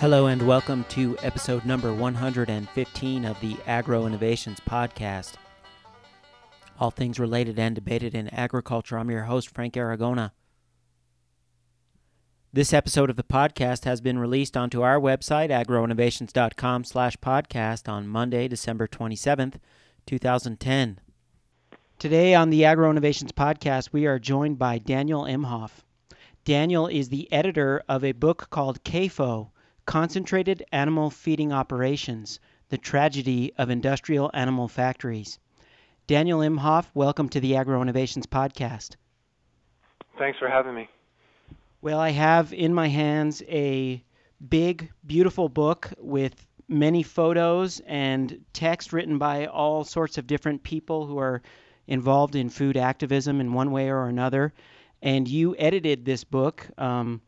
Hello and welcome to episode number 115 of the Agro Innovations Podcast. All things related and debated in agriculture. I'm your host, Frank Aragona. This episode of the podcast has been released onto our website, agroinnovations.com slash podcast on Monday, December 27th, 2010. Today on the Agro Innovations Podcast, we are joined by Daniel Imhoff. Daniel is the editor of a book called CAFO, Concentrated Animal Feeding Operations The Tragedy of Industrial Animal Factories. Daniel Imhoff, welcome to the Agro Innovations Podcast. Thanks for having me. Well, I have in my hands a big, beautiful book with many photos and text written by all sorts of different people who are involved in food activism in one way or another. And you edited this book. Um,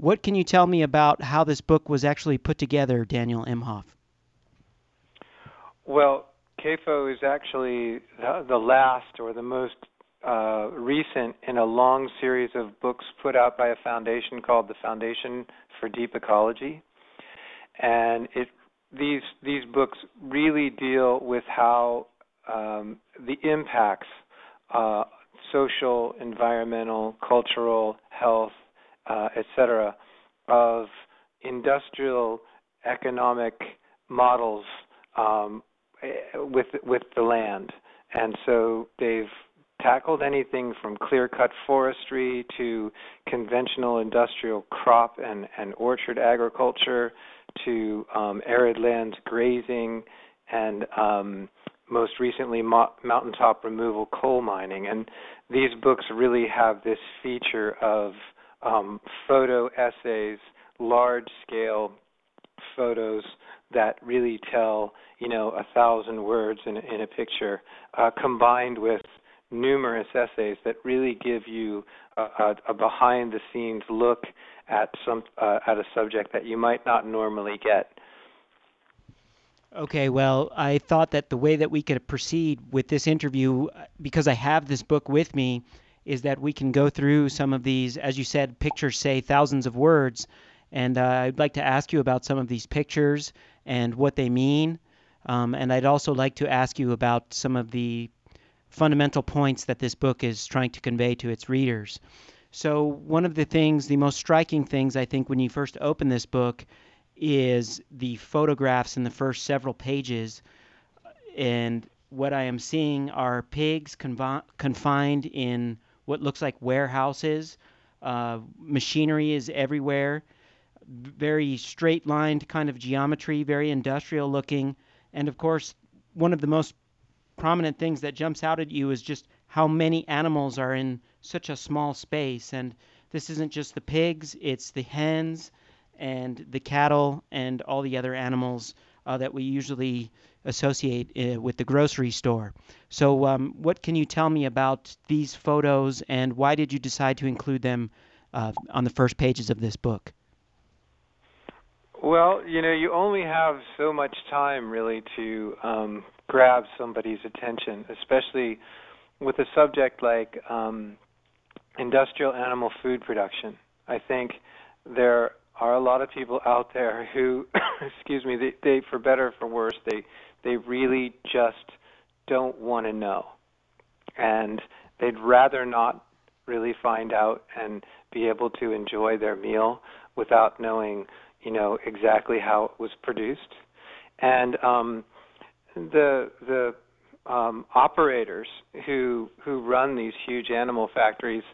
what can you tell me about how this book was actually put together, Daniel Imhoff? Well, CAFO is actually the last or the most uh, recent in a long series of books put out by a foundation called the Foundation for Deep Ecology, and it these these books really deal with how um, the impacts, uh, social, environmental, cultural, health, uh, etc., of industrial economic models um, with with the land, and so they've tackled anything from clear-cut forestry to conventional industrial crop and, and orchard agriculture to um, arid lands grazing and um, most recently mo- mountaintop removal coal mining. And these books really have this feature of um, photo essays, large scale photos that really tell, you know, a thousand words in, in a picture, uh, combined with numerous essays that really give you a, a, a behind the scenes look at some uh, at a subject that you might not normally get. Okay, well, I thought that the way that we could proceed with this interview, uh, because I have this book with me, is that we can go through some of these, as you said, pictures say thousands of words. And uh, I'd like to ask you about some of these pictures and what they mean. Um, and I'd also like to ask you about some of the fundamental points that this book is trying to convey to its readers. So, one of the things, the most striking things, I think, when you first open this book is the photographs in the first several pages. And what I am seeing are pigs confi- confined in what looks like warehouses. Uh, machinery is everywhere. Very straight lined kind of geometry, very industrial looking. And of course, one of the most prominent things that jumps out at you is just how many animals are in such a small space. And this isn't just the pigs, it's the hens and the cattle and all the other animals uh, that we usually associate uh, with the grocery store. So, um, what can you tell me about these photos, and why did you decide to include them uh, on the first pages of this book? Well, you know, you only have so much time really to um, grab somebody's attention, especially with a subject like um, industrial animal food production. I think there are a lot of people out there who, excuse me, they, they for better or for worse, they they really just don't want to know, and they'd rather not really find out and be able to enjoy their meal without knowing, you know, exactly how it was produced. And um, the the um, operators who who run these huge animal factories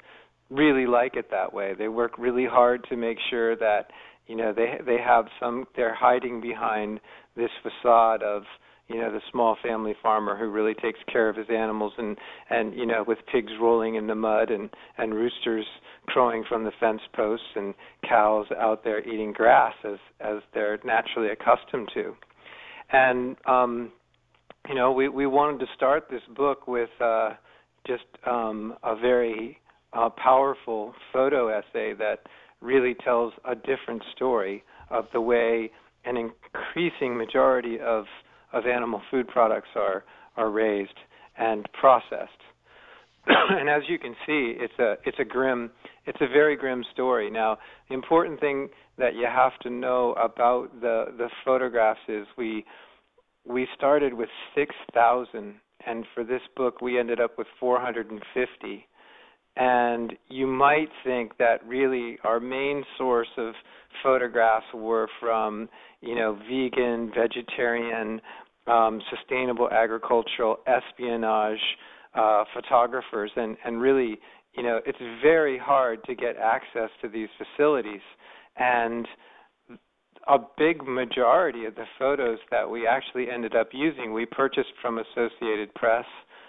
really like it that way. They work really hard to make sure that you know they they have some they're hiding behind this facade of you know the small family farmer who really takes care of his animals and and you know with pigs rolling in the mud and and roosters crowing from the fence posts and cows out there eating grass as as they're naturally accustomed to. And um you know we we wanted to start this book with uh just um a very uh, powerful photo essay that really tells a different story of the way an increasing majority of of animal food products are are raised and processed. and as you can see, it's a it's a grim it's a very grim story. Now, the important thing that you have to know about the the photographs is we we started with 6,000 and for this book we ended up with 450 and you might think that really our main source of photographs were from you know vegan vegetarian um, sustainable agricultural espionage uh, photographers and and really you know it's very hard to get access to these facilities and a big majority of the photos that we actually ended up using we purchased from Associated Press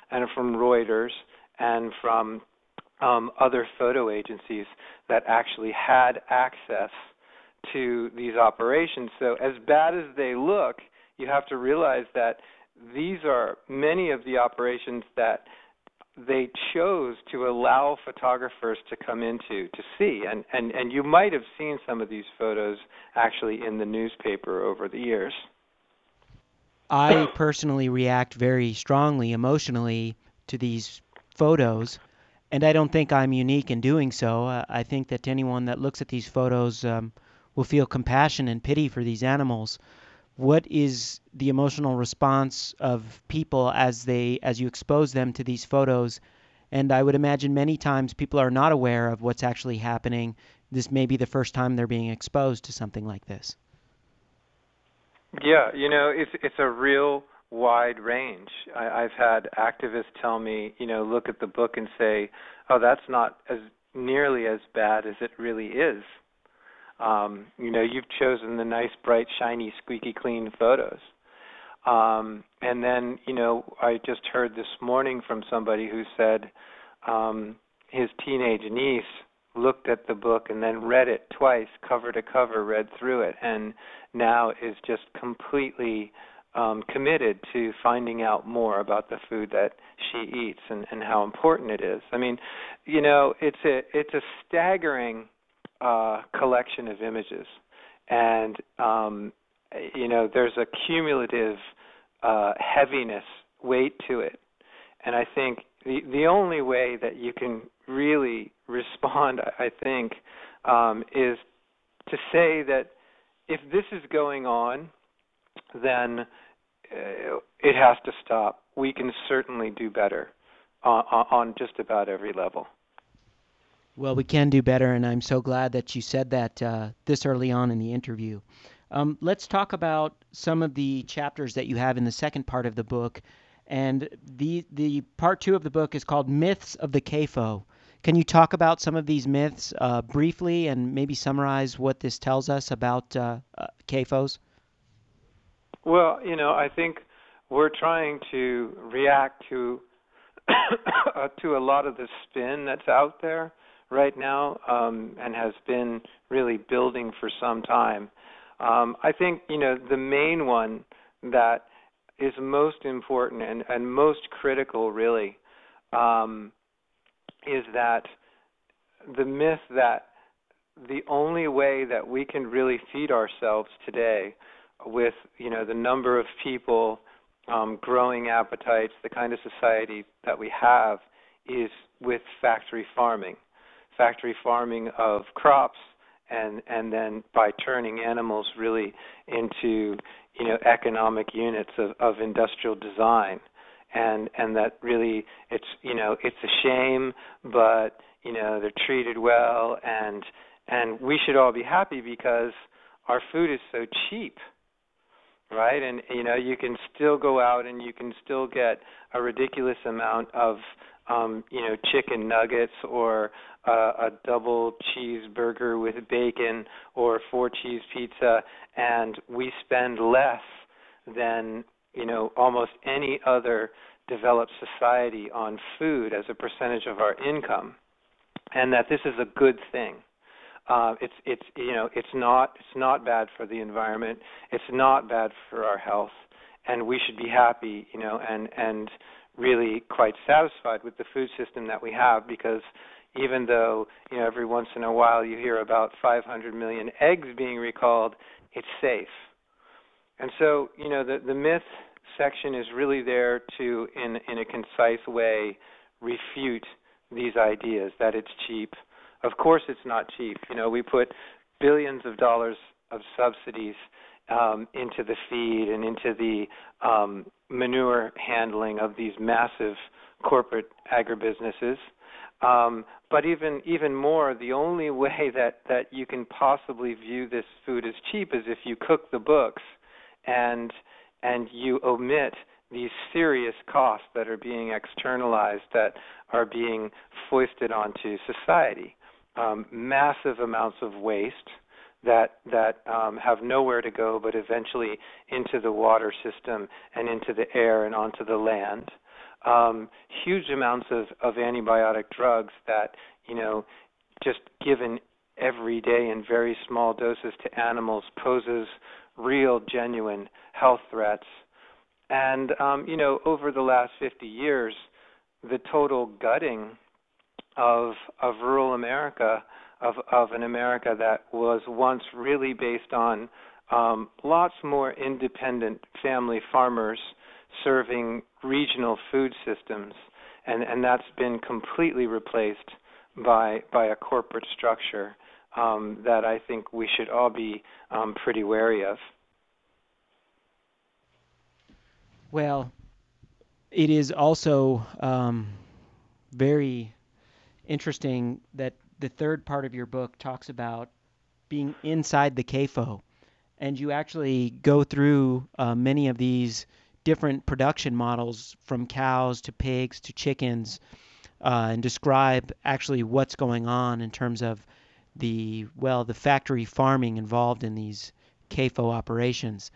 and from Reuters and from um, other photo agencies that actually had access to these operations. So, as bad as they look, you have to realize that these are many of the operations that they chose to allow photographers to come into to see. And and and you might have seen some of these photos actually in the newspaper over the years. I personally react very strongly emotionally to these photos and i don't think i'm unique in doing so. I think that anyone that looks at these photos um, will feel compassion and pity for these animals what is the emotional response of people as they as you expose them to these photos? And i would imagine many times people are not aware of what's actually happening. This may be the first time they're being exposed to something like this. Yeah you know it's it's a real wide range. I, i've had activists tell me you know look at the book and say oh that's not as nearly as bad as it really is um, you know, you've chosen the nice, bright, shiny, squeaky clean photos. Um, and then, you know, I just heard this morning from somebody who said um, his teenage niece looked at the book and then read it twice, cover to cover, read through it, and now is just completely um, committed to finding out more about the food that she eats and, and how important it is. I mean, you know, it's a it's a staggering uh, collection of images, and um, you know there's a cumulative uh, heaviness weight to it, and I think the the only way that you can really respond, I think, um, is to say that if this is going on, then uh, it has to stop. We can certainly do better on, on just about every level. Well, we can do better, and I'm so glad that you said that uh, this early on in the interview. Um, let's talk about some of the chapters that you have in the second part of the book, and the the part two of the book is called "Myths of the CAFO." Can you talk about some of these myths uh, briefly, and maybe summarize what this tells us about uh, uh CAFOs? Well, you know, I think we're trying to react to to a lot of the spin that's out there right now um, and has been really building for some time. Um, I think you know the main one that is most important and, and most critical, really, um, is that the myth that the only way that we can really feed ourselves today, with you know the number of people, um, growing appetites, the kind of society that we have, is with factory farming factory farming of crops and and then by turning animals really into you know economic units of, of industrial design. And and that really it's you know it's a shame but you know they're treated well and and we should all be happy because our food is so cheap right? And you know you can still go out and you can still get a ridiculous amount of um, you know, chicken nuggets or uh, a double cheeseburger with bacon or four cheese pizza, and we spend less than you know almost any other developed society on food as a percentage of our income, and that this is a good thing. Uh, it's it's you know it's not it's not bad for the environment. It's not bad for our health, and we should be happy. You know, and and really quite satisfied with the food system that we have because even though you know every once in a while you hear about 500 million eggs being recalled, it's safe. And so you know the the myth section is really there to in in a concise way refute these ideas that it's cheap. Of course, it's not cheap. You know, we put billions of dollars of subsidies um, into the feed and into the um, manure handling of these massive corporate agribusinesses. Um, but even even more, the only way that that you can possibly view this food as cheap is if you cook the books and and you omit these serious costs that are being externalized that are being foisted onto society. Um, massive amounts of waste that that um, have nowhere to go but eventually into the water system and into the air and onto the land. Um, huge amounts of, of antibiotic drugs that you know just given every day in very small doses to animals poses real genuine health threats and um, you know, over the last 50 years, the total gutting of of rural America, of of an America that was once really based on um, lots more independent family farmers serving regional food systems, and and that's been completely replaced by by a corporate structure um, that I think we should all be um, pretty wary of. Well, it is also um, very interesting that the third part of your book talks about being inside the CAFO, and you actually go through uh, many of these different production models from cows to pigs to chickens uh, and describe actually what's going on in terms of the well the factory farming involved in these CAFO operations.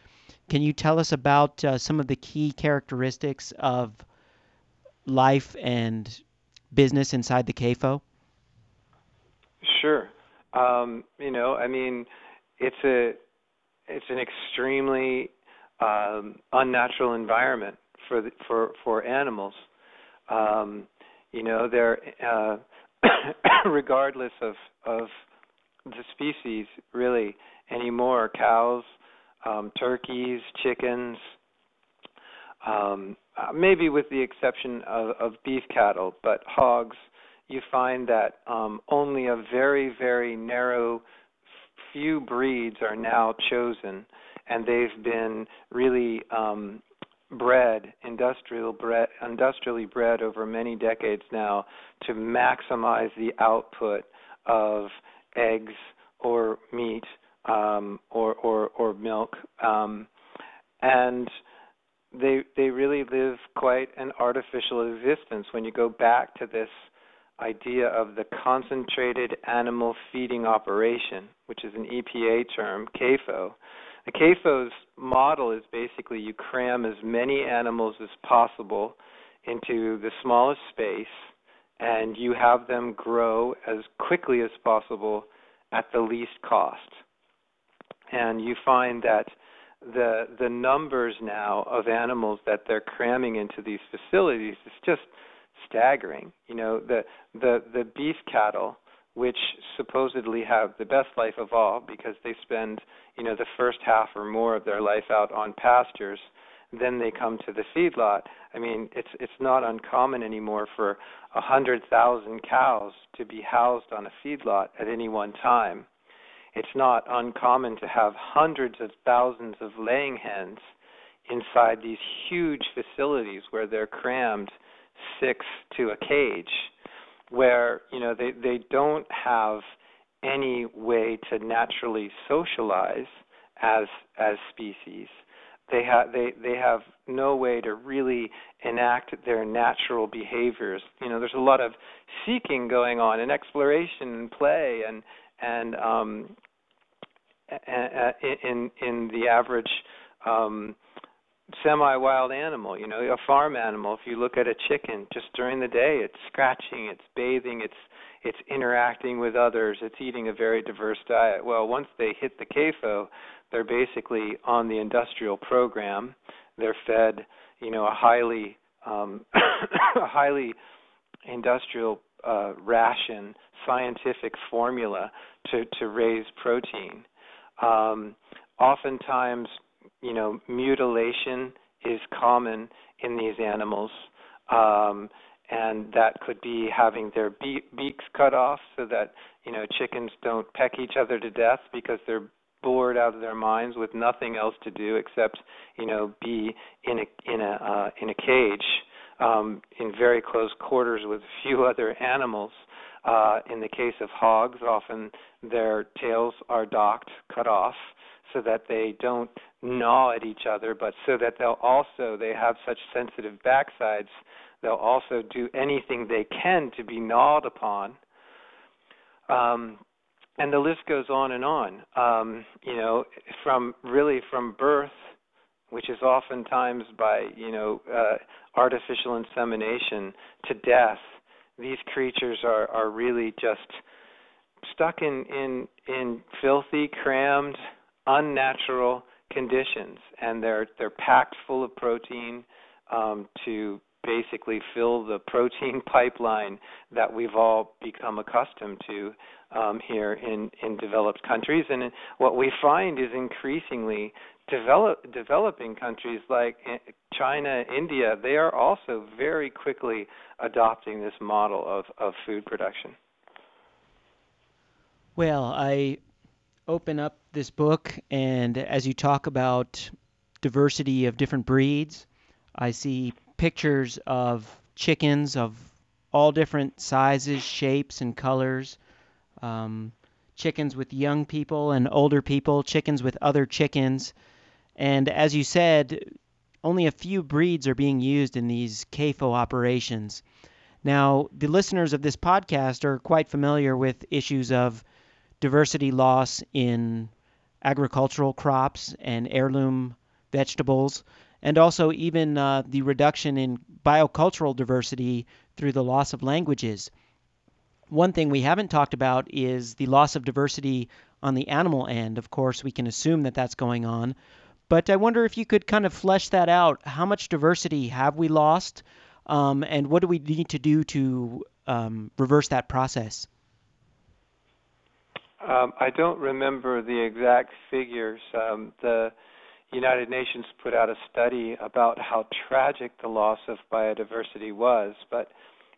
Can you tell us about uh, some of the key characteristics of life and business inside the CAFO? Sure. Um, you know, I mean, it's a it's an extremely um, unnatural environment for the, for for animals. Um, you know, they're uh, regardless of of the species really anymore. Cows, um, turkeys, chickens, um, uh, maybe with the exception of, of beef cattle, but hogs, you find that um, only a very, very narrow few breeds are now chosen, and they've been really um, bred, industrial bred, industrially bred over many decades now to maximize the output of eggs or meat um, or, or or milk, um, and they they really live quite an artificial existence. When you go back to this idea of the concentrated animal feeding operation, which is an EPA term, CAFO. The CAFO's model is basically you cram as many animals as possible into the smallest space and you have them grow as quickly as possible at the least cost and you find that the the numbers now of animals that they're cramming into these facilities is just staggering. You know, the the the beef cattle which supposedly have the best life of all because they spend, you know, the first half or more of their life out on pastures, then they come to the feedlot. I mean, it's it's not uncommon anymore for a hundred thousand cows to be housed on a feedlot at any one time it's not uncommon to have hundreds of thousands of laying hens inside these huge facilities where they're crammed six to a cage where you know they they don't have any way to naturally socialize as as species. They have they they have no way to really enact their natural behaviors. You know there's a lot of seeking going on and exploration and play and and um, in in the average um, semi-wild animal. You know, a farm animal. If you look at a chicken, just during the day, it's scratching, it's bathing, it's it's interacting with others, it's eating a very diverse diet. Well, once they hit the CAFO, they're basically on the industrial program. They're fed, you know, a highly um, a highly industrial uh, ration scientific formula to to raise protein. Um, oftentimes, you know, mutilation is common in these animals, um, and that could be having their be- beaks cut off so that you know chickens don't peck each other to death because they're bored out of their minds with nothing else to do except you know be in a in a uh, in a cage um, in very close quarters with a few other animals. Uh, in the case of hogs, often their tails are docked, cut off, so that they don't gnaw at each other, but so that they'll also they have such sensitive backsides, they'll also do anything they can to be gnawed upon. Um, and the list goes on and on. Um, you know, from really from birth, which is oftentimes by you know uh, artificial insemination, to death. These creatures are are really just stuck in in in filthy, crammed, unnatural conditions, and they're they're packed full of protein um, to basically fill the protein pipeline that we've all become accustomed to um, here in, in developed countries. And what we find is increasingly develop, developing countries like eh, China, India, they are also very quickly adopting this model of, of food production. Well, I open up this book, and as you talk about diversity of different breeds, I see pictures of chickens of all different sizes, shapes, and colors. Um, chickens with young people and older people, chickens with other chickens. And as you said, only a few breeds are being used in these CAFO operations. Now, the listeners of this podcast are quite familiar with issues of diversity loss in agricultural crops and heirloom vegetables and also even uh, the reduction in biocultural diversity through the loss of languages. One thing we haven't talked about is the loss of diversity on the animal end. Of course, we can assume that that's going on. But I wonder if you could kind of flesh that out. How much diversity have we lost? Um, and what do we need to do to um, reverse that process? Um, I don't remember the exact figures. Um, the United Nations put out a study about how tragic the loss of biodiversity was. But,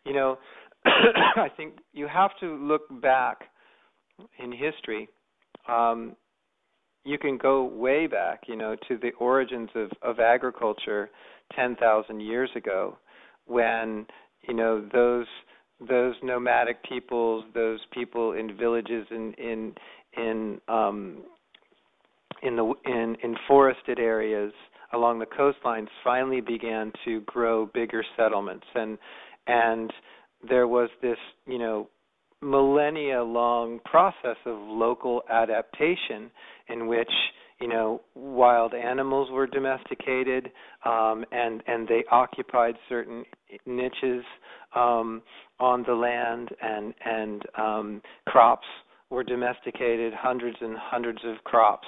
you know, I think you have to look back in history. Um, you can go way back, you know, to the origins of, of agriculture 10,000 years ago when, you know, those those nomadic peoples, those people in villages in in in um in the in in forested areas along the coastlines finally began to grow bigger settlements. And and there was this you know millennia long process of local adaptation in which you know wild animals were domesticated um, and and they occupied certain niches um, on the land and and um, crops were domesticated hundreds and hundreds of crops.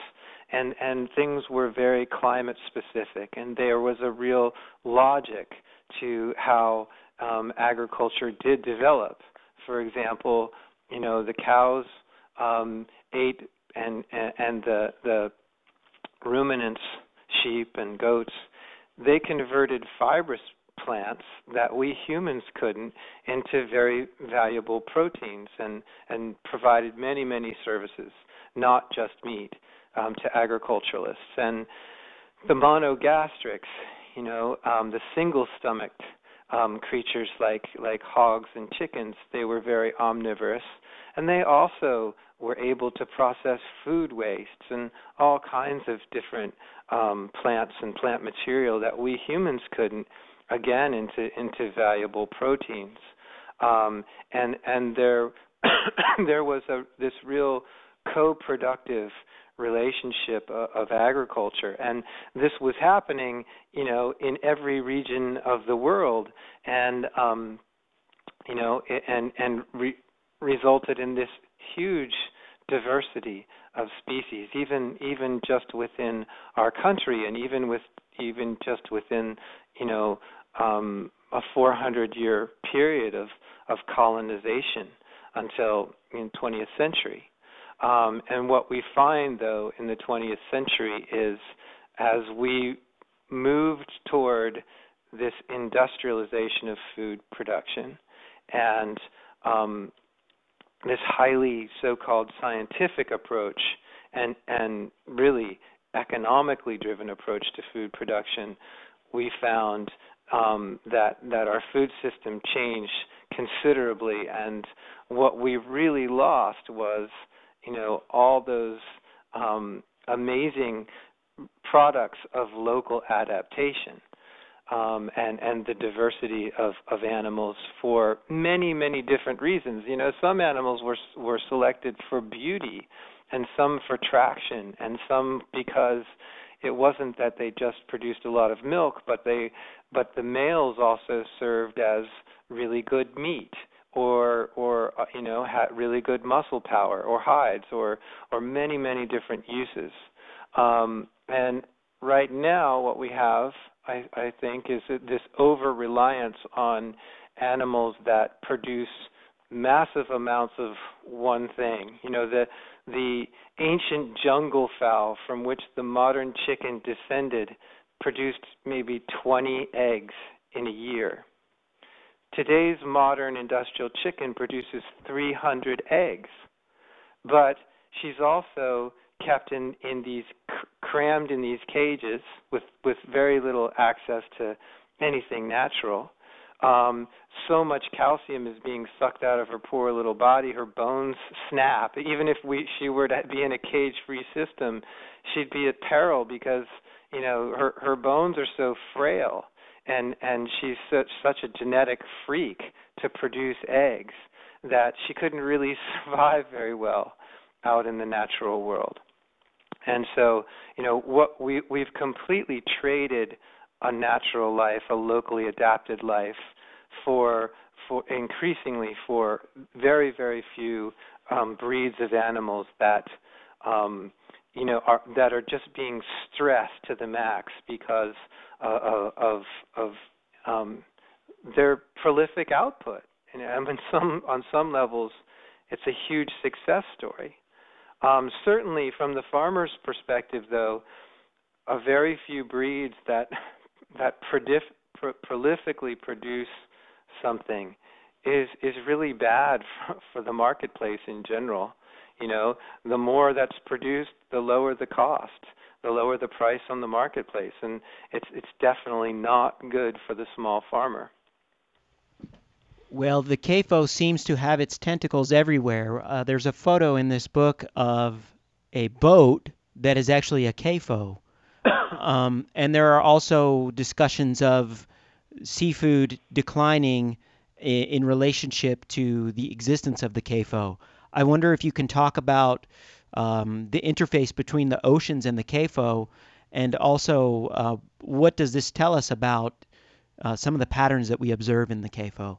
And and things were very climate specific and there was a real logic to how um, agriculture did develop. For example you know the cows um, ate and, and and the the ruminants sheep and goats they converted fibrous plants that we humans couldn't into very valuable proteins and and provided many many services not just meat um, to agriculturalists. And the monogastrics, you know, um, the single-stomached um, creatures like like hogs and chickens, they were very omnivorous, and they also were able to process food wastes and all kinds of different um, plants and plant material that we humans couldn't. Again, into into valuable proteins, um, and and there there was a this real co-productive relationship uh, of agriculture and this was happening you know in every region of the world and um you know and and re- resulted in this huge diversity of species even even just within our country and even with even just within you know um a 400 year period of of colonization until in 20th century. Um, and what we find, though, in the 20th century is as we moved toward this industrialization of food production and um, this highly so-called scientific approach and and really economically driven approach to food production, we found um, that that our food system changed considerably, and what we really lost was, you know, all those um, amazing products of local adaptation. Um, and and the diversity of of animals for many many different reasons. You know, some animals were were selected for beauty, and some for traction, and some because it wasn't that they just produced a lot of milk, but they but the males also served as really good meat or or uh, you know had really good muscle power or hides or or many many different uses um, and right now what we have I, I think is this over reliance on animals that produce massive amounts of one thing you know the the ancient jungle fowl from which the modern chicken descended produced maybe 20 eggs in a year. Today's modern industrial chicken produces 300 eggs, but she's also kept in in these crammed in these cages with with very little access to anything natural um, so much calcium is being sucked out of her poor little body. Her bones snap. Even if we she were to be in a cage-free system, she'd be at peril because you know her her bones are so frail, and and she's such such a genetic freak to produce eggs that she couldn't really survive very well out in the natural world. And so, you know, what we we've completely traded a natural life, a locally adapted life, for for increasingly for very very few um, breeds of animals that um, you know are that are just being stressed to the max because uh, of of um, their prolific output. And in some on some levels, it's a huge success story. Um, certainly, from the farmer's perspective, though, a very few breeds that that predif- pro- prolifically produce something is is really bad for, for the marketplace in general. You know, the more that's produced, the lower the cost, the lower the price on the marketplace, and it's it's definitely not good for the small farmer. Well, the CAFO seems to have its tentacles everywhere. Uh, there's a photo in this book of a boat that is actually a CAFO. Um, and there are also discussions of seafood declining in, in relationship to the existence of the CAFO. I wonder if you can talk about um, the interface between the oceans and the CAFO, and also uh, what does this tell us about uh, some of the patterns that we observe in the CAFO?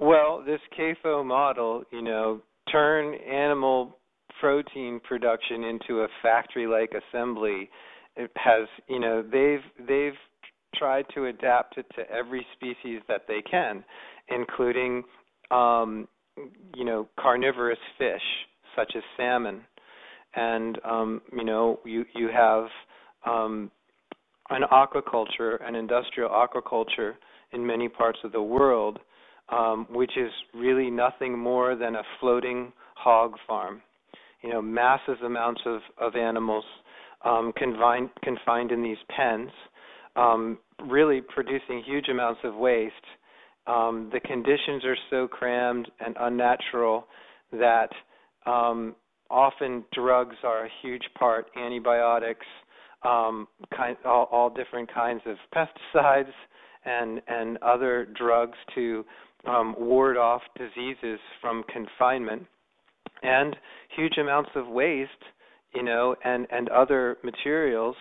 Well, this CAFO model, you know, turn animal protein production into a factory-like assembly. It has, you know, they've they've tried to adapt it to every species that they can, including, um, you know, carnivorous fish such as salmon, and um, you know, you you have um, an aquaculture, an industrial aquaculture in many parts of the world, um, which is really nothing more than a floating hog farm. You know, massive amounts of, of animals um, confined confined in these pens, um, really producing huge amounts of waste. Um, the conditions are so crammed and unnatural that um, often drugs are a huge part. Antibiotics, um, kind, all, all, different kinds of pesticides, and and other drugs to um, ward off diseases from confinement, and huge amounts of waste, you know, and and other materials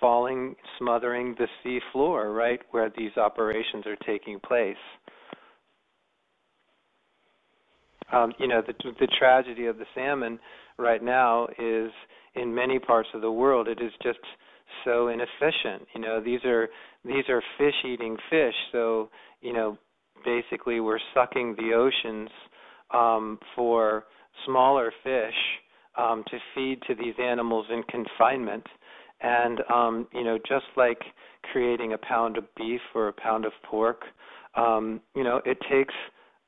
falling, smothering the sea floor, right, where these operations are taking place. Um, you know, the, the tragedy of the salmon right now is in many parts of the world it is just so inefficient. You know, these are these are fish-eating fish, so you know, basically we're sucking the oceans um, for smaller fish um, to feed to these animals in confinement and um, you know, just like creating a pound of beef or a pound of pork. Um, you know, it takes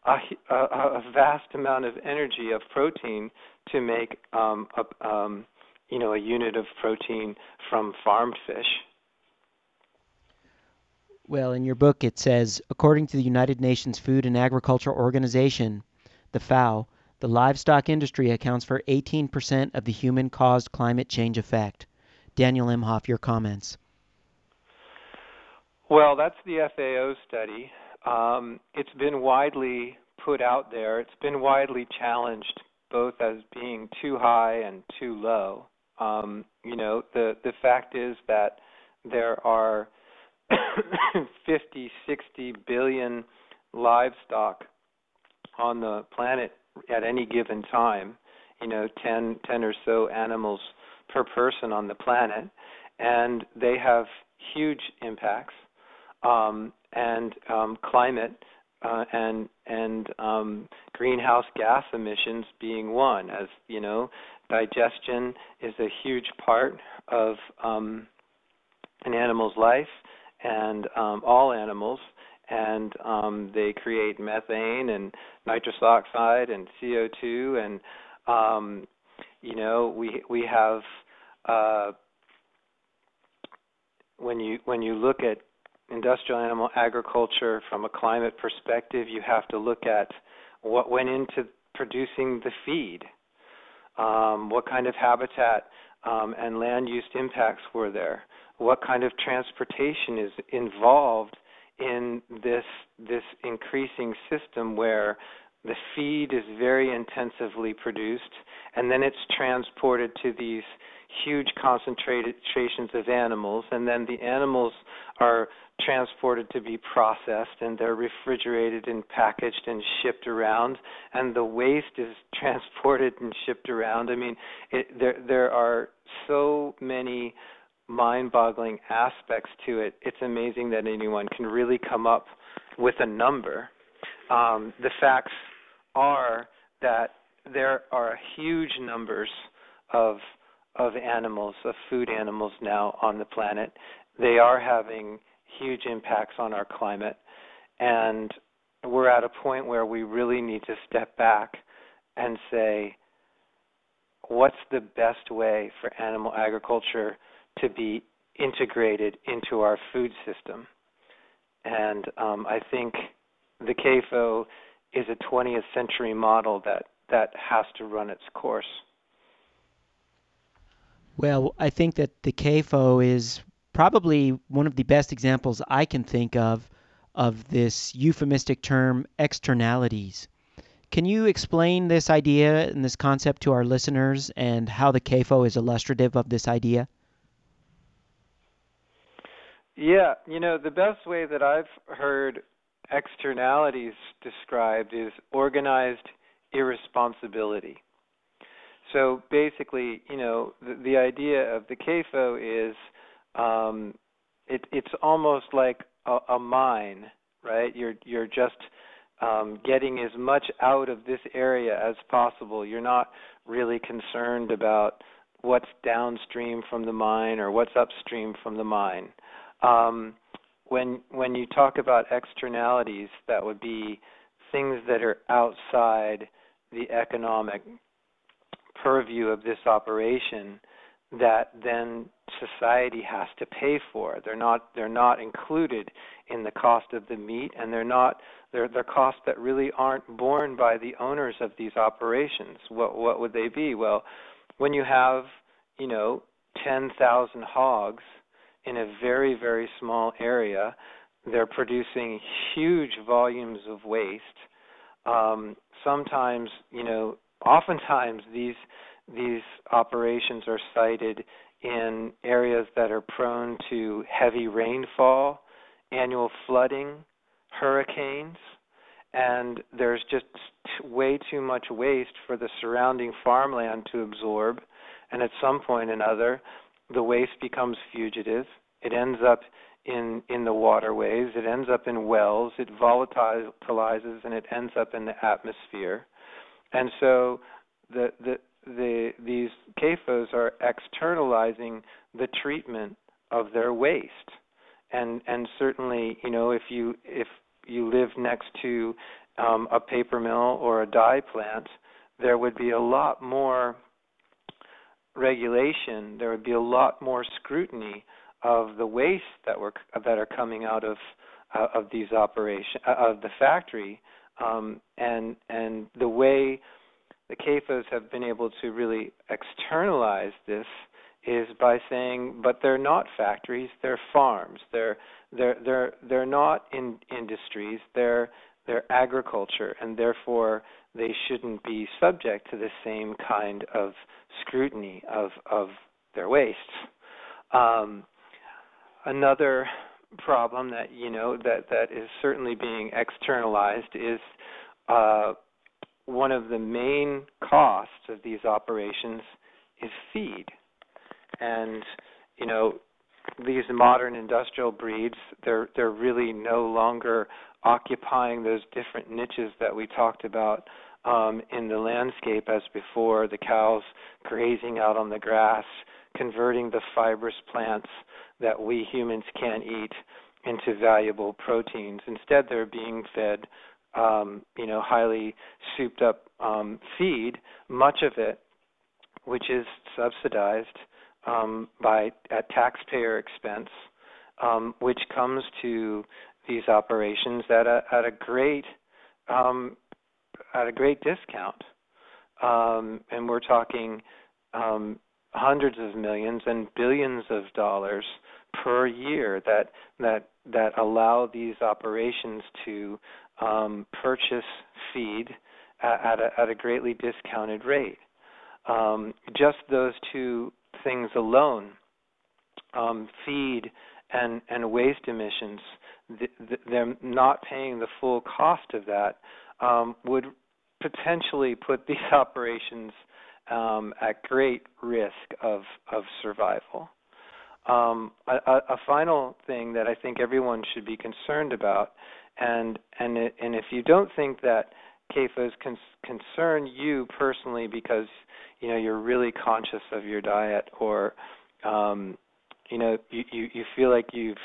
a, a, a vast amount of energy of protein to make um, a, um, you know a unit of protein from farmed fish. Well, in your book it says, according to the United Nations Food and Agriculture Organization, the FAO, the livestock industry accounts for 18% of the human-caused climate change effect. Daniel Imhoff, your comments. Well, that's the FAO study. Um, it's been widely put out there. It's been widely challenged, both as being too high and too low. Um, you know, the the fact is that there are 50, 60 billion livestock on the planet at any given time. You know, 10, 10 or so animals per person on the planet, and they have huge impacts. Um, and um, climate uh, and and um, greenhouse gas emissions being one. As you know, digestion is a huge part of um, an animal's life, and um, all animals, and um, they create methane and nitrous oxide and CO2, and um, you know we we have uh, when you when you look at industrial animal agriculture from a climate perspective, you have to look at what went into producing the feed, um, what kind of habitat um, and land use impacts were there, what kind of transportation is involved in this this increasing system where the feed is very intensively produced and then it's transported to these huge concentrations of animals and then the animals are transported to be processed and they're refrigerated and packaged and shipped around and the waste is transported and shipped around. I mean it, there there are so many mind-boggling aspects to it it's amazing that anyone can really come up with a number um, the facts are that there are huge numbers of of animals of food animals now on the planet they are having huge impacts on our climate. And we're at a point where we really need to step back and say, what's the best way for animal agriculture to be integrated into our food system? And um, I think the CAFO is a 20th century model that, that has to run its course. Well, I think that the CAFO is probably one of the best examples I can think of of this euphemistic term externalities. Can you explain this idea and this concept to our listeners and how the CAFO is illustrative of this idea? Yeah, you know, the best way that I've heard externalities described is organized irresponsibility. So basically, you know, the, the idea of the CAFO is um, it, it's almost like a, a mine, right? You're you're just um, getting as much out of this area as possible. You're not really concerned about what's downstream from the mine or what's upstream from the mine. Um, when when you talk about externalities, that would be things that are outside the economic purview of this operation that then society has to pay for. They're not they're not included in the cost of the meat and they're not they're they're costs that really aren't borne by the owners of these operations. What what would they be? Well, when you have, you know, 10,000 hogs in a very very small area, they're producing huge volumes of waste. Um, sometimes, you know, oftentimes these these operations are sited in areas that are prone to heavy rainfall, annual flooding, hurricanes, and there's just way too much waste for the surrounding farmland to absorb. And at some point or another, the waste becomes fugitive. It ends up in in the waterways. It ends up in wells. It volatilizes and it ends up in the atmosphere. And so the the the these CAFOs are externalizing the treatment of their waste. and and certainly, you know, if you if you live next to um, a paper mill or a dye plant, there would be a lot more regulation. There would be a lot more scrutiny of the waste that were that are coming out of uh, of these operation uh, of the factory, um, and and the way the CAFOs have been able to really externalize this is by saying, but they're not factories, they're farms. They're they're they're they're not in industries. They're they're agriculture, and therefore they shouldn't be subject to the same kind of scrutiny of of their waste. Um, another problem that you know that that is certainly being externalized is uh, one of the main costs of these operations is feed and you know these modern industrial breeds they're they're really no longer occupying those different niches that we talked about um, in the landscape as before the cows grazing out on the grass converting the fibrous plants that we humans can't eat into valuable proteins. Instead they're being fed um, you know highly souped up um, feed much of it which is subsidized um, by at taxpayer expense, um, which comes to these operations at a at a great um, at a great discount, um, and we're talking um, hundreds of millions and billions of dollars per year that that that allow these operations to um, purchase feed at, at, a, at a greatly discounted rate. Um, just those two things alone, um, feed and, and waste emissions, th- th- them not paying the full cost of that um, would potentially put these operations um, at great risk of, of survival. Um, a, a, final thing that I think everyone should be concerned about, and and it, and if you don't think that CAFOs con- concern you personally because you know you're really conscious of your diet or um you know you you, you feel like you've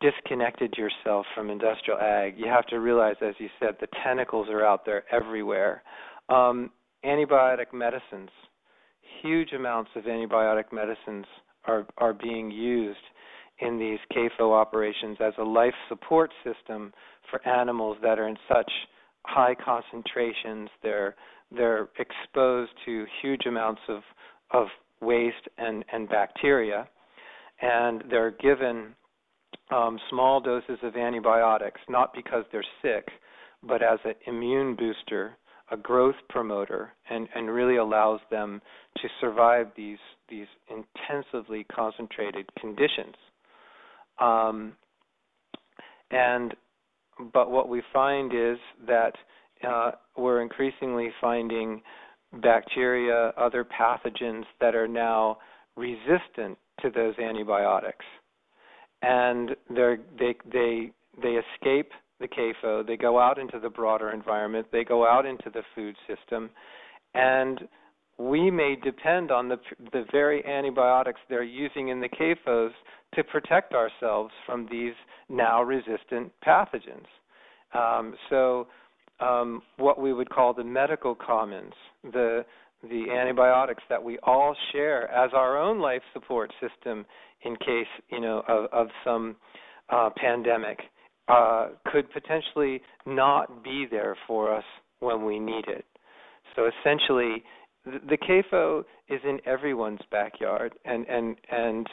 disconnected yourself from industrial ag. You have to realize as you said the tentacles are out there everywhere. Um antibiotic medicines huge amounts of antibiotic medicines are are being used in these CAFO operations as a life support system for animals that are in such high concentrations they're they're exposed to huge amounts of of waste and and bacteria, and they're given um, small doses of antibiotics, not because they're sick, but as an immune booster, a growth promoter, and, and really allows them to survive these these intensively concentrated conditions. Um, and but what we find is that uh, we're increasingly finding bacteria, other pathogens that are now resistant to those antibiotics, and they they they they escape the CAFO. They go out into the broader environment. They go out into the food system, and we may depend on the the very antibiotics they're using in the CAFOs to protect ourselves from these now resistant pathogens. Um, so um, what we would call the medical commons, the the antibiotics that we all share as our own life support system in case you know of, of some uh, pandemic, uh, could potentially not be there for us when we need it. So essentially, the, the CAFO is in everyone's backyard, and and and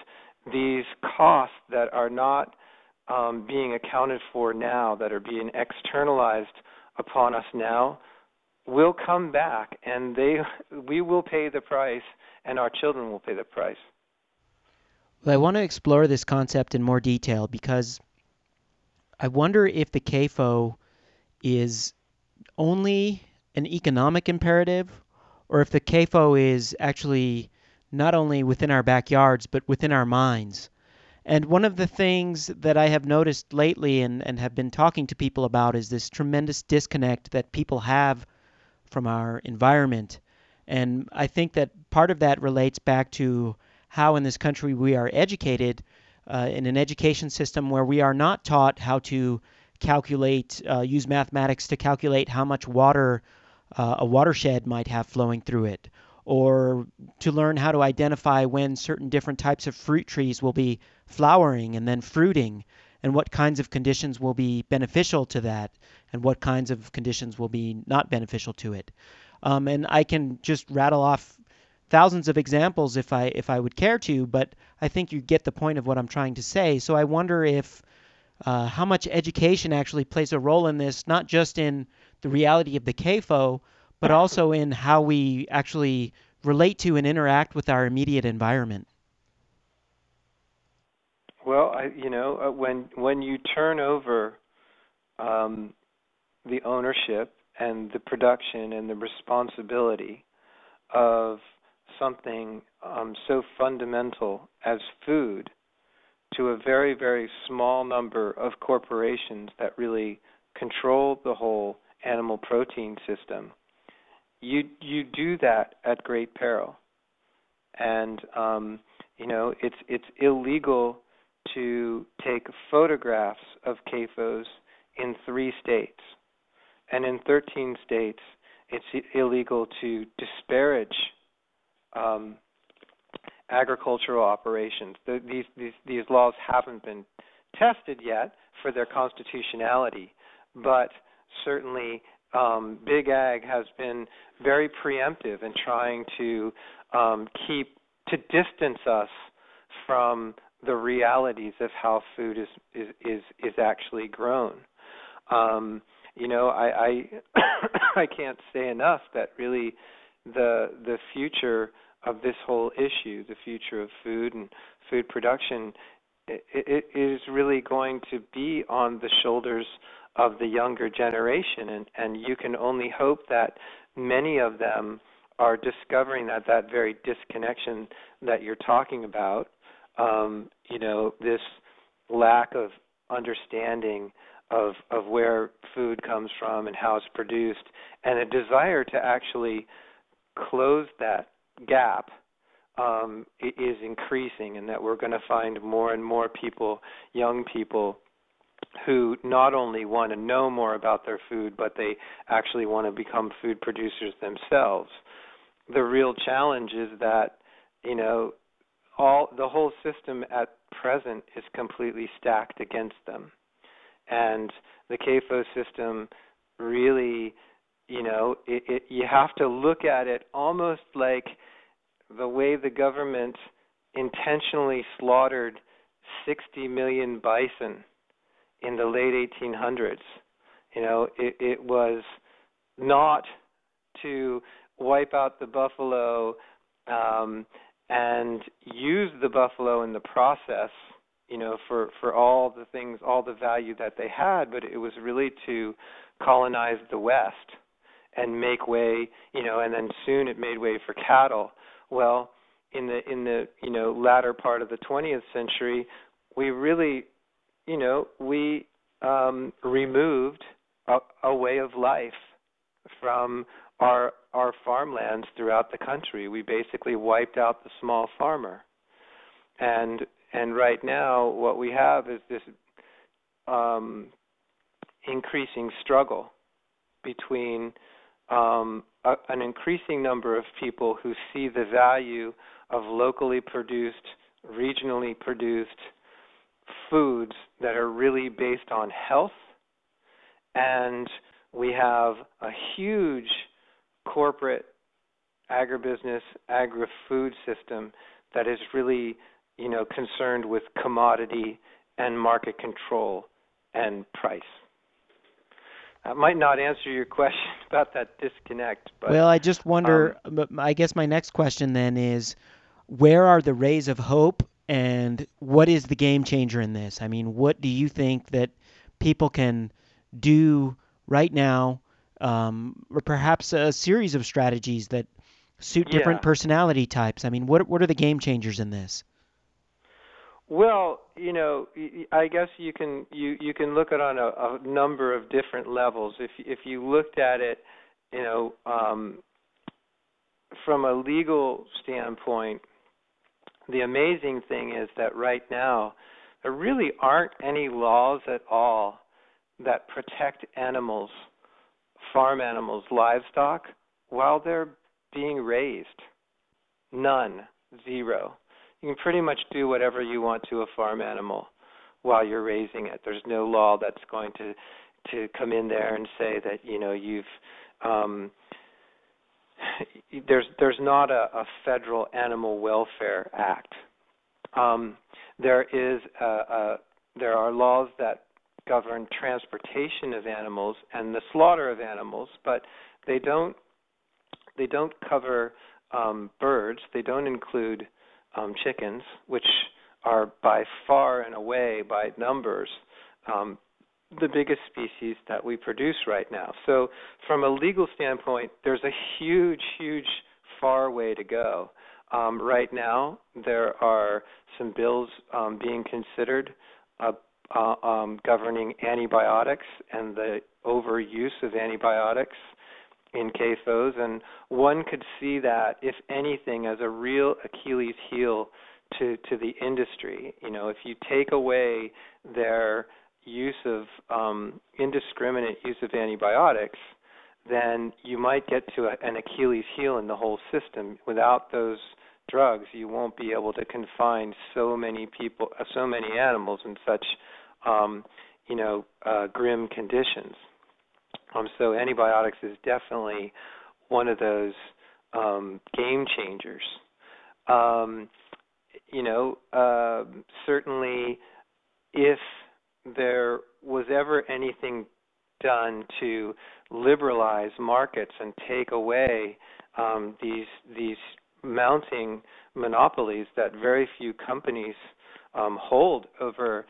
these costs that are not um, being accounted for now, that are being externalized upon us now will come back and they we will pay the price and our children will pay the price. Well, I want to explore this concept in more detail because I wonder if the CAFO is only an economic imperative or if the CAFO is actually not only within our backyards but within our minds. And one of the things that I have noticed lately and, and have been talking to people about is this tremendous disconnect that people have from our environment. And I think that part of that relates back to how in this country we are educated uh, in an education system where we are not taught how to calculate, uh, use mathematics to calculate how much water uh, a watershed might have flowing through it, or to learn how to identify when certain different types of fruit trees will be flowering and then fruiting, and what kinds of conditions will be beneficial to that, and what kinds of conditions will be not beneficial to it. Um, and I can just rattle off thousands of examples if I if I would care to, but I think you get the point of what I'm trying to say. So I wonder if uh, how much education actually plays a role in this, not just in the reality of the CAFO, but also in how we actually relate to and interact with our immediate environment. Well, I, you know, uh, when when you turn over um, the ownership and the production and the responsibility of something um, so fundamental as food to a very very small number of corporations that really control the whole animal protein system, you you do that at great peril, and um, you know it's it's illegal to take photographs of CAFOs in three states, and in 13 states it's illegal to disparage um, agricultural operations. The, these, these these laws haven't been tested yet for their constitutionality, but certainly um, Big Ag has been very preemptive in trying to um, keep to distance us from the realities of how food is is is, is actually grown. Um, you know, I I, I can't say enough that really the the future of this whole issue, the future of food and food production, it, it is really going to be on the shoulders of the younger generation, and and you can only hope that many of them are discovering that that very disconnection that you're talking about, um, you know, this lack of understanding of of where food comes from and how it's produced, and a desire to actually close that gap um, is increasing, and that we're going to find more and more people, young people, who not only want to know more about their food, but they actually want to become food producers themselves. The real challenge is that you know all the whole system at present is completely stacked against them, and the CAFO system really, you know, it, it, you have to look at it almost like the way the government intentionally slaughtered 60 million bison in the late 1800s. You know, it, it was not to wipe out the buffalo um, and use the buffalo in the process, you know, for for all the things, all the value that they had, but it was really to colonize the West and make way, you know, and then soon it made way for cattle. Well, in the in the you know latter part of the 20th century, we really you know, we um, removed a, a way of life from our our farmlands throughout the country. We basically wiped out the small farmer, and and right now what we have is this um, increasing struggle between um, a, an increasing number of people who see the value of locally produced, regionally produced foods that are really based on health, and we have a huge corporate agribusiness, agri-food system that is really, you know, concerned with commodity and market control and price. That might not answer your question about that disconnect. But, well, I just wonder. Um, I guess my next question then is, where are the rays of hope and what is the game changer in this? I mean, what do you think that people can do right now, um, or perhaps a series of strategies that suit yeah. different personality types? I mean, what what are the game changers in this? Well, you know, I guess you can you you can look at it on a, a number of different levels. If if you looked at it, you know, um, from a legal standpoint, the amazing thing is that right now there really aren't any laws at all that protect animals, farm animals, livestock, while they're being raised. None. Zero. You can pretty much do whatever you want to a farm animal while you're raising it. There's no law that's going to to come in there and say that you know you've um, there's there's not a, a federal animal welfare act. Um, there is a, a, there are laws that govern transportation of animals and the slaughter of animals, but they don't they don't cover um, birds. They don't include um, chickens, which are by far and away by numbers um, the biggest species that we produce right now. So, from a legal standpoint, there's a huge, huge, far way to go. Um, right now, there are some bills um, being considered uh, uh, um, governing antibiotics and the overuse of antibiotics in CAFOs, and one could see that, if anything, as a real Achilles heel to to the industry. You know, if you take away their use of um, indiscriminate use of antibiotics, then you might get to a, an Achilles heel in the whole system. Without those drugs, you won't be able to confine so many people, uh, so many animals in such, um, you know, uh, grim conditions. Um, so antibiotics is definitely one of those um, game changers. Um, you know, uh, certainly if there was ever anything done to liberalize markets and take away um, these these mounting monopolies that very few companies um, hold over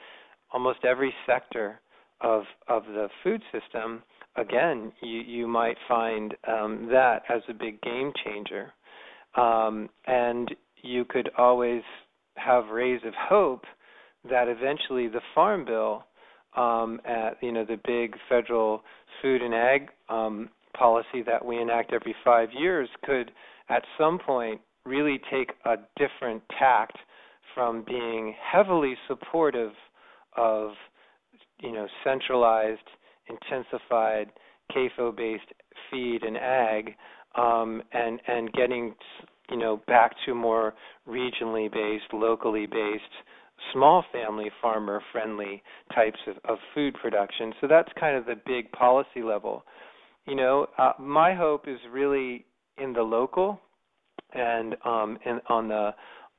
almost every sector of of the food system, again, you you might find um, that as a big game changer, um, and you could always have rays of hope that eventually the Farm Bill, um, at you know the big federal food and ag um, policy that we enact every five years, could at some point really take a different tact from being heavily supportive of you know centralized, intensified, CAFO-based feed and ag, um, and and getting you know back to more regionally based, locally based, small family farmer friendly types of, of food production. So that's kind of the big policy level. You know, uh, my hope is really in the local and um, in, on the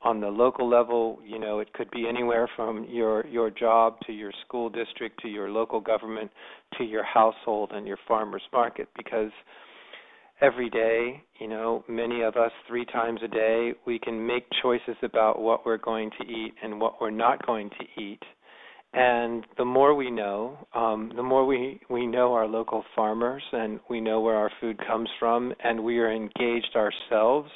on the local level, you know, it could be anywhere from your your job to your school district to your local government to your household and your farmers market because every day, you know, many of us three times a day, we can make choices about what we're going to eat and what we're not going to eat. And the more we know, um, the more we, we know our local farmers and we know where our food comes from, and we are engaged ourselves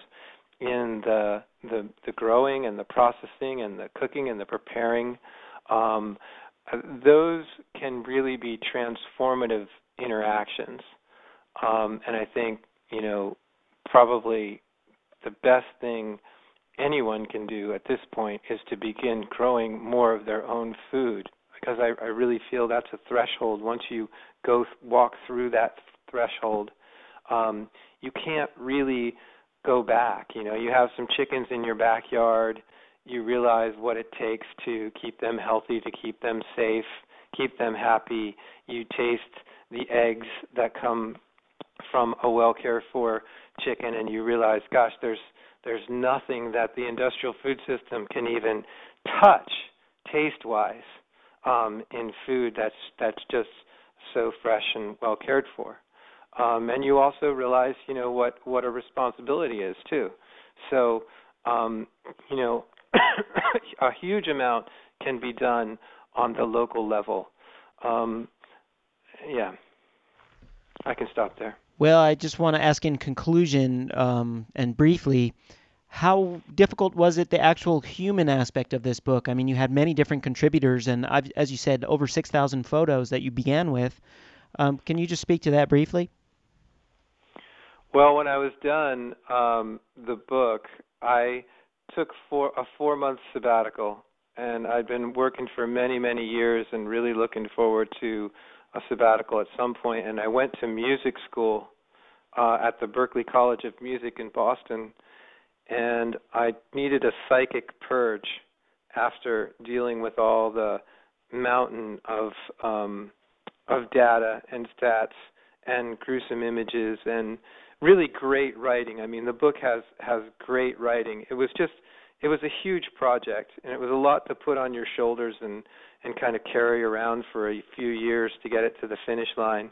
in the the, the growing and the processing and the cooking and the preparing. Um, those can really be transformative interactions. Um, and I think you know, probably the best thing anyone can do at this point is to begin growing more of their own food because I, I really feel that's a threshold. Once you go walk through that threshold, um, you can't really go back. You know, you have some chickens in your backyard. You realize what it takes to keep them healthy, to keep them safe, keep them happy. You taste the eggs that come from a well cared for chicken and you realize gosh there's there's nothing that the industrial food system can even touch taste wise um, in food that's that's just so fresh and well cared for. Um, and you also realize you know what what a responsibility is too. So um, you know a huge amount can be done on the local level. Um, yeah. I can stop there well, I just want to ask in conclusion um, and briefly, how difficult was it the actual human aspect of this book? I mean, you had many different contributors, and I've, as you said, over six thousand photos that you began with. Um, can you just speak to that briefly? Well, when I was done um, the book, I took four, a four month sabbatical and I'd been working for many, many years and really looking forward to a sabbatical at some. And I went to music school uh, at the Berklee College of Music in Boston, and I needed a psychic purge after dealing with all the mountain of um, of data and stats and gruesome images and really great writing. I mean, the book has has great writing. It was just it was a huge project and it was a lot to put on your shoulders and and kind of carry around for a few years to get it to the finish line.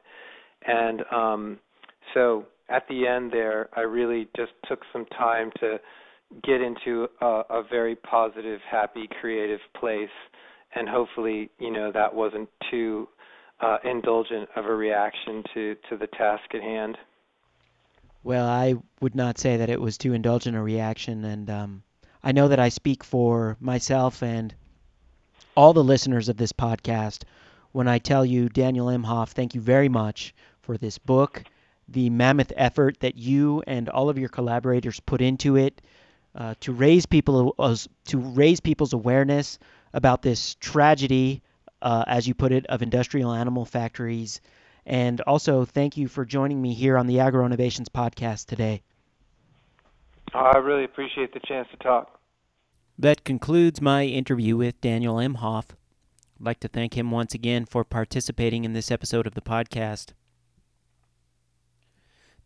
And um so at the end there, I really just took some time to get into a, a very positive, happy, creative place, and hopefully, you know, that wasn't too uh, indulgent of a reaction to to the task at hand. Well, I would not say that it was too indulgent a reaction, and um, I know that I speak for myself and all the listeners of this podcast when I tell you, Daniel Imhoff, thank you very much for this book, the mammoth effort that you and all of your collaborators put into it uh, to raise people uh, to raise people's awareness about this tragedy, uh, as you put it, of industrial animal factories. And also, thank you for joining me here on the Agroinnovations podcast today. I really appreciate the chance to talk. That concludes my interview with Daniel Imhoff. I'd like to thank him once again for participating in this episode of the podcast.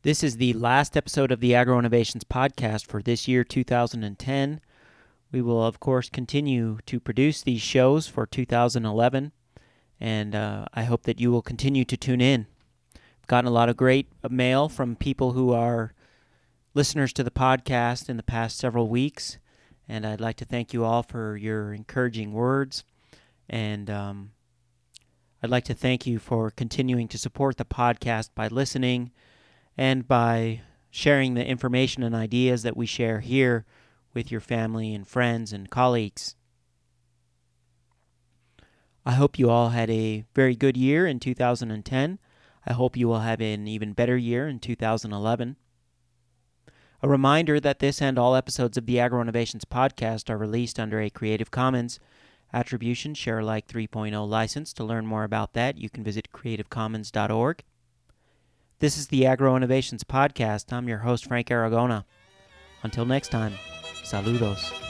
This is the last episode of the Agroinnovations podcast for this year, 2010. We will, of course, continue to produce these shows for 2011, and uh, I hope that you will continue to tune in. I've gotten a lot of great mail from people who are listeners to the podcast in the past several weeks, and I'd like to thank you all for your encouraging words. And um, I'd like to thank you for continuing to support the podcast by listening and by sharing the information and ideas that we share here with your family and friends and colleagues. I hope you all had a very good year in 2010. I hope you will have an even better year in 2011. A reminder that this and all episodes of the Agroinnovations podcast are released under a Creative Commons Attribution Share Alike 3.0 license. To learn more about that, you can visit creativecommons.org. This is the Agroinnovations podcast. I'm your host, Frank Aragona. Until next time. Saludos.